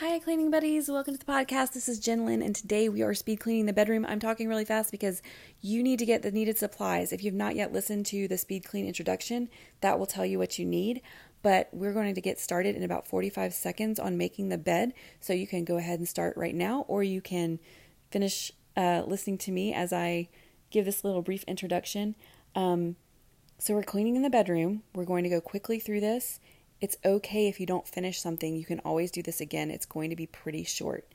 Hi, cleaning buddies. Welcome to the podcast. This is Jen Lynn, and today we are speed cleaning the bedroom. I'm talking really fast because you need to get the needed supplies. If you've not yet listened to the speed clean introduction, that will tell you what you need. But we're going to get started in about 45 seconds on making the bed. So you can go ahead and start right now, or you can finish uh, listening to me as I give this little brief introduction. Um, so we're cleaning in the bedroom. We're going to go quickly through this it's okay if you don't finish something. You can always do this again. It's going to be pretty short.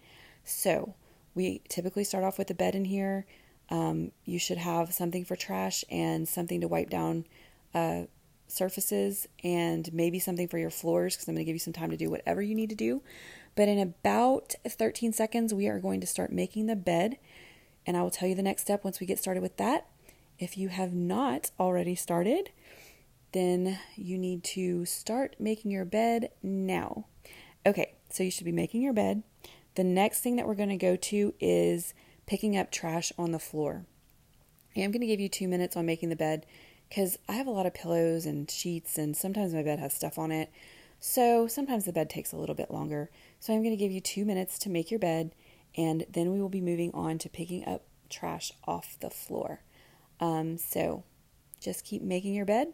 So, we typically start off with a bed in here. Um, you should have something for trash and something to wipe down uh, surfaces and maybe something for your floors because I'm going to give you some time to do whatever you need to do. But in about 13 seconds, we are going to start making the bed. And I will tell you the next step once we get started with that. If you have not already started, then you need to start making your bed now. Okay, so you should be making your bed. The next thing that we're going to go to is picking up trash on the floor. I am going to give you two minutes on making the bed because I have a lot of pillows and sheets, and sometimes my bed has stuff on it. So sometimes the bed takes a little bit longer. So I'm going to give you two minutes to make your bed, and then we will be moving on to picking up trash off the floor. Um, so just keep making your bed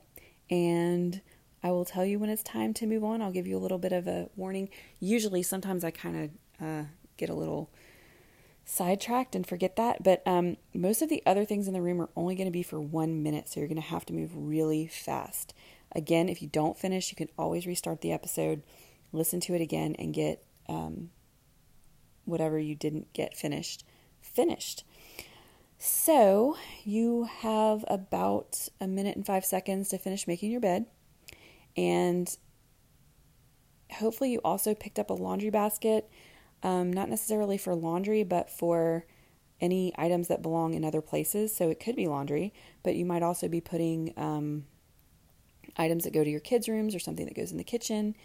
and I will tell you when it's time to move on. I'll give you a little bit of a warning. Usually, sometimes I kind of uh, get a little sidetracked and forget that, but um, most of the other things in the room are only going to be for one minute, so you're going to have to move really fast. Again, if you don't finish, you can always restart the episode, listen to it again, and get um, whatever you didn't get finished finished. So you have about a minute and five seconds to finish making your bed. And hopefully, you also picked up a laundry basket, um, not necessarily for laundry, but for any items that belong in other places. So it could be laundry, but you might also be putting um, items that go to your kids' rooms or something that goes in the kitchen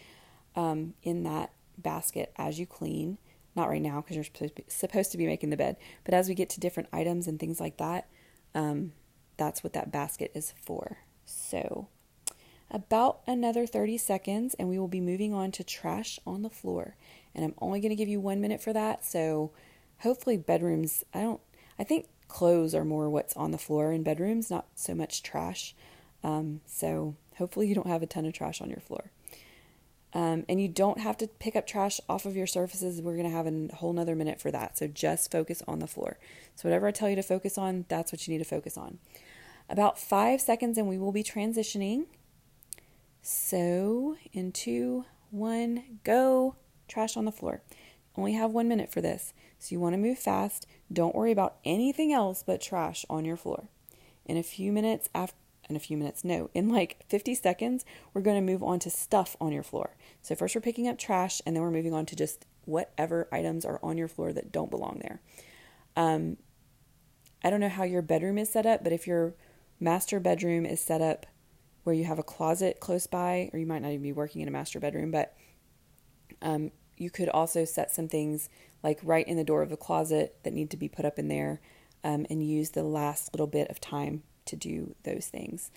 um, in that basket as you clean. Not right now because you're supposed to be making the bed, but as we get to different items and things like that, um, that's what that basket is for. So, about another 30 seconds, and we will be moving on to trash on the floor. And I'm only going to give you one minute for that. So, hopefully, bedrooms, I don't, I think clothes are more what's on the floor in bedrooms, not so much trash. Um, so, hopefully, you don't have a ton of trash on your floor. Um, and you don't have to pick up trash off of your surfaces. We're going to have a whole nother minute for that. So just focus on the floor. So, whatever I tell you to focus on, that's what you need to focus on. About five seconds, and we will be transitioning. So, in two, one, go. Trash on the floor. Only have one minute for this. So, you want to move fast. Don't worry about anything else but trash on your floor. In a few minutes after, in a few minutes. No, in like 50 seconds, we're going to move on to stuff on your floor. So, first we're picking up trash, and then we're moving on to just whatever items are on your floor that don't belong there. Um, I don't know how your bedroom is set up, but if your master bedroom is set up where you have a closet close by, or you might not even be working in a master bedroom, but um, you could also set some things like right in the door of the closet that need to be put up in there um, and use the last little bit of time to do those things.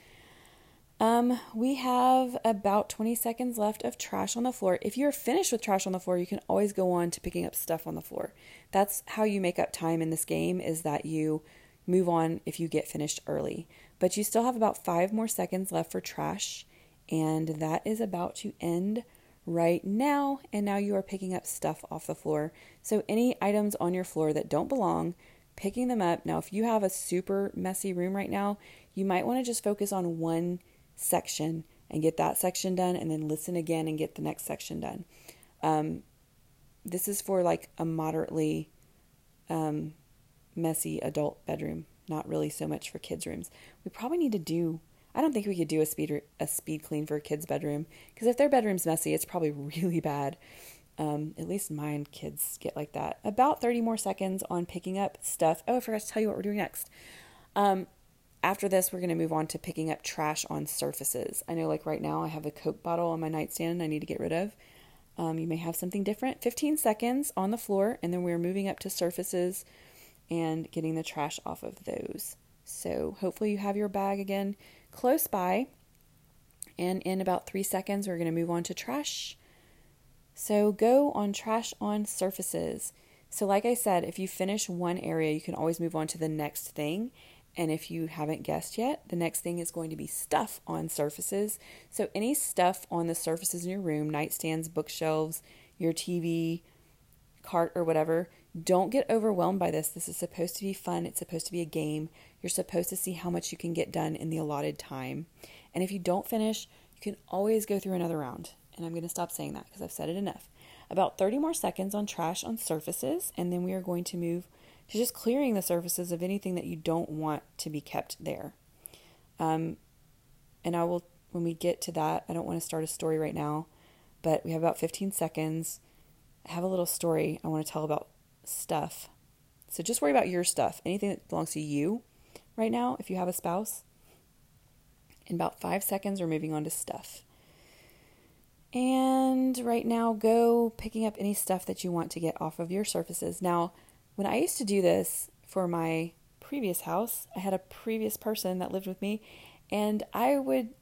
Um, we have about 20 seconds left of trash on the floor. If you're finished with trash on the floor, you can always go on to picking up stuff on the floor. That's how you make up time in this game is that you move on if you get finished early. But you still have about 5 more seconds left for trash and that is about to end right now and now you are picking up stuff off the floor. So any items on your floor that don't belong, picking them up. Now, if you have a super messy room right now, you might want to just focus on one section and get that section done and then listen again and get the next section done. Um, this is for like a moderately um, messy adult bedroom, not really so much for kids' rooms. We probably need to do. I don't think we could do a speed a speed clean for a kid's bedroom because if their bedroom's messy, it's probably really bad. Um, at least mine kids get like that. About 30 more seconds on picking up stuff. Oh, I forgot to tell you what we're doing next. Um, after this, we're going to move on to picking up trash on surfaces. I know, like right now, I have a Coke bottle on my nightstand I need to get rid of. Um, you may have something different. 15 seconds on the floor, and then we're moving up to surfaces and getting the trash off of those. So, hopefully, you have your bag again close by. And in about three seconds, we're going to move on to trash So go on trash on surfaces. So, like I said, if you finish one area, you can always move on to the next thing. And if you haven't guessed yet, the next thing is going to be stuff on surfaces. So, any stuff on the surfaces in your room, nightstands, bookshelves, your TV, cart, or whatever, don't get overwhelmed by this. This is supposed to be fun. It's supposed to be a game. You're supposed to see how much you can get done in the allotted time. And if you don't finish, you can always go through another round. And I'm going to stop saying that because I've said it enough. About 30 more seconds on trash on surfaces, and then we are going to move to just clearing the surfaces of anything that you don't want to be kept there. Um, and I will, when we get to that, I don't want to start a story right now, but we have about 15 seconds. I have a little story I want to tell about stuff. So just worry about your stuff, anything that belongs to you right now, if you have a spouse. In about five seconds, we're moving on to stuff. And right now, go picking up any stuff that you want to get off of your surfaces. Now, when I used to do this for my previous house, I had a previous person that lived with me, and I would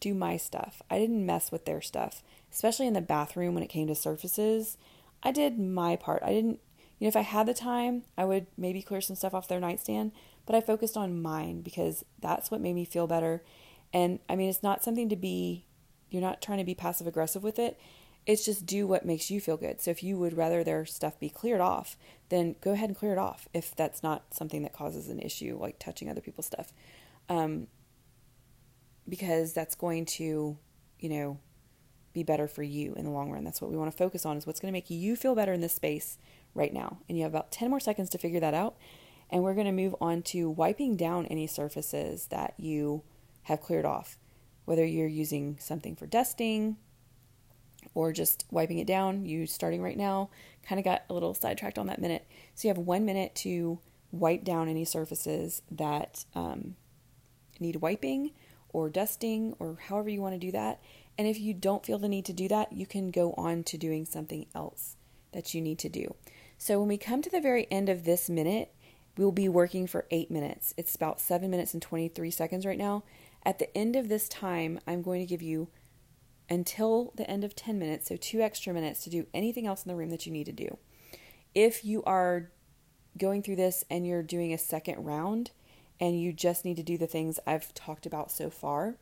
do my stuff. I didn't mess with their stuff, especially in the bathroom when it came to surfaces. I did my part. I didn't, you know, if I had the time, I would maybe clear some stuff off their nightstand, but I focused on mine because that's what made me feel better. And I mean, it's not something to be, you're not trying to be passive aggressive with it. It's just do what makes you feel good. So if you would rather their stuff be cleared off, then go ahead and clear it off if that's not something that causes an issue, like touching other people's stuff. Um, because that's going to, you know, be better for you in the long run. That's what we want to focus on is what's going to make you feel better in this space right now. And you have about 10 more seconds to figure that out. And we're going to move on to wiping down any surfaces that you have cleared off, whether you're using something for dusting, or just wiping it down, you starting right now, kind of got a little sidetracked on that minute. So you have one minute to wipe down any surfaces that um, need wiping or dusting or however you want to do that. And if you don't feel the need to do that, you can go on to doing something else that you need to do. So when we come to the very end of this minute, we'll be working for eight minutes. It's about seven minutes and 23 seconds right now. At the end of this time, I'm going to give you until the end of 10 minutes, so two extra minutes to do anything else in the room that you need to do. If you are going through this and you're doing a second round and you just need to do the things I've talked about so far,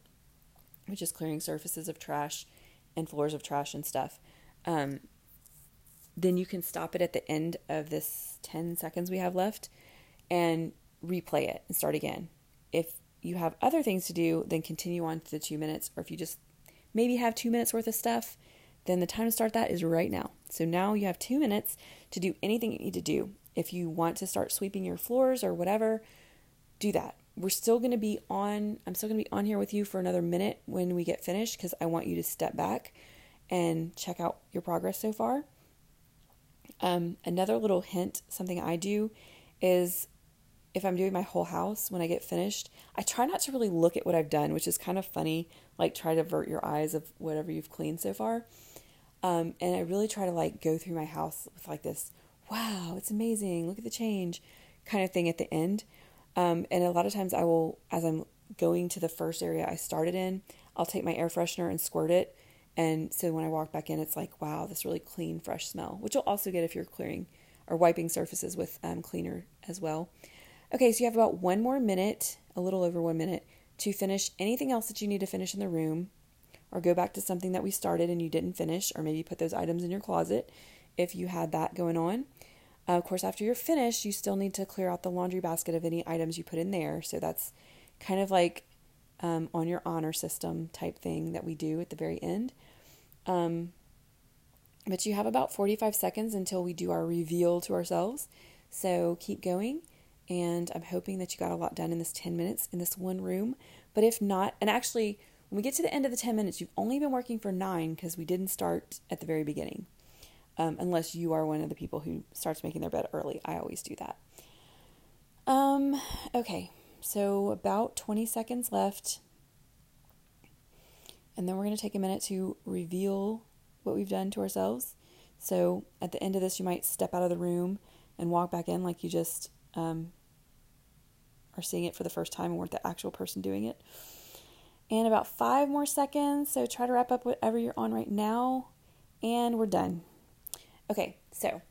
which is clearing surfaces of trash and floors of trash and stuff, um, then you can stop it at the end of this 10 seconds we have left and replay it and start again. If you have other things to do, then continue on to the two minutes, or if you just maybe have two minutes worth of stuff, then the time to start that is right now. So now you have two minutes to do anything you need to do. If you want to start sweeping your floors or whatever, do that. We're still going to be on, I'm still going to be on here with you for another minute when we get finished because I want you to step back and check out your progress so far. Um, another little hint, something I do is if I'm doing my whole house when I get finished, I try not to really look at what I've done, which is kind of funny. Like try to avert your eyes of whatever you've cleaned so far. Um, and I really try to like go through my house with like this, wow, it's amazing, look at the change, kind of thing at the end. Um, and a lot of times I will, as I'm going to the first area I started in, I'll take my air freshener and squirt it. And so when I walk back in, it's like, wow, this really clean, fresh smell, which you'll also get if you're clearing or wiping surfaces with um, cleaner as well. Okay, so you have about one more minute, a little over one minute, to finish anything else that you need to finish in the room, or go back to something that we started and you didn't finish, or maybe put those items in your closet if you had that going on. Uh, of course, after you're finished, you still need to clear out the laundry basket of any items you put in there. So that's kind of like um, on your honor system type thing that we do at the very end. Um, but you have about 45 seconds until we do our reveal to ourselves. So keep going and I'm hoping that you got a lot done in this 10 minutes in this one room. But if not, and actually, when we get to the end of the 10 minutes, you've only been working for nine because we didn't start at the very beginning. Um, unless you are one of the people who starts making their bed early. I always do that. Um, okay, so about 20 seconds left. And then we're going to take a minute to reveal what we've done to ourselves. So at the end of this, you might step out of the room and walk back in like you just um, are seeing it for the first time and weren't the actual person doing it. And about five more seconds. So try to wrap up whatever you're on right now. And we're done. Okay, so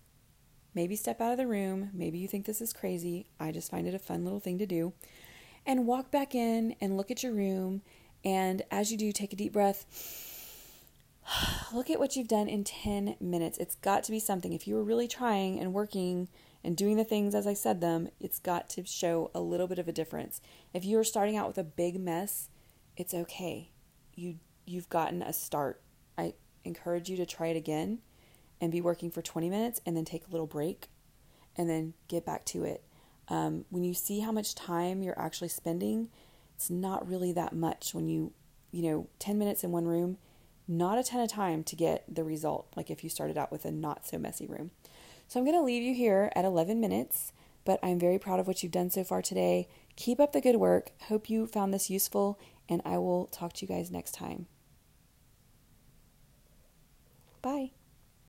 maybe step out of the room. Maybe you think this is crazy. I just find it a fun little thing to do. And walk back in and look at your room. And as you do, take a deep breath. Look at what you've done in 10 minutes. It's got to be something. If you were really trying and working and doing the things as I said them, it's got to show a little bit of a difference. If you're starting out with a big mess, it's okay. You you've gotten a start. I encourage you to try it again and be working for 20 minutes and then take a little break and then get back to it. Um, when you see how much time you're actually spending, it's not really that much. When you, you know, 10 minutes in one room, not a ton of time to get the result, like if you started out with a not so messy room. So I'm going to leave you here at 11 minutes, but I'm very proud of what you've done so far today. Keep up the good work. Hope you found this useful, and I will talk to you guys next time. Bye.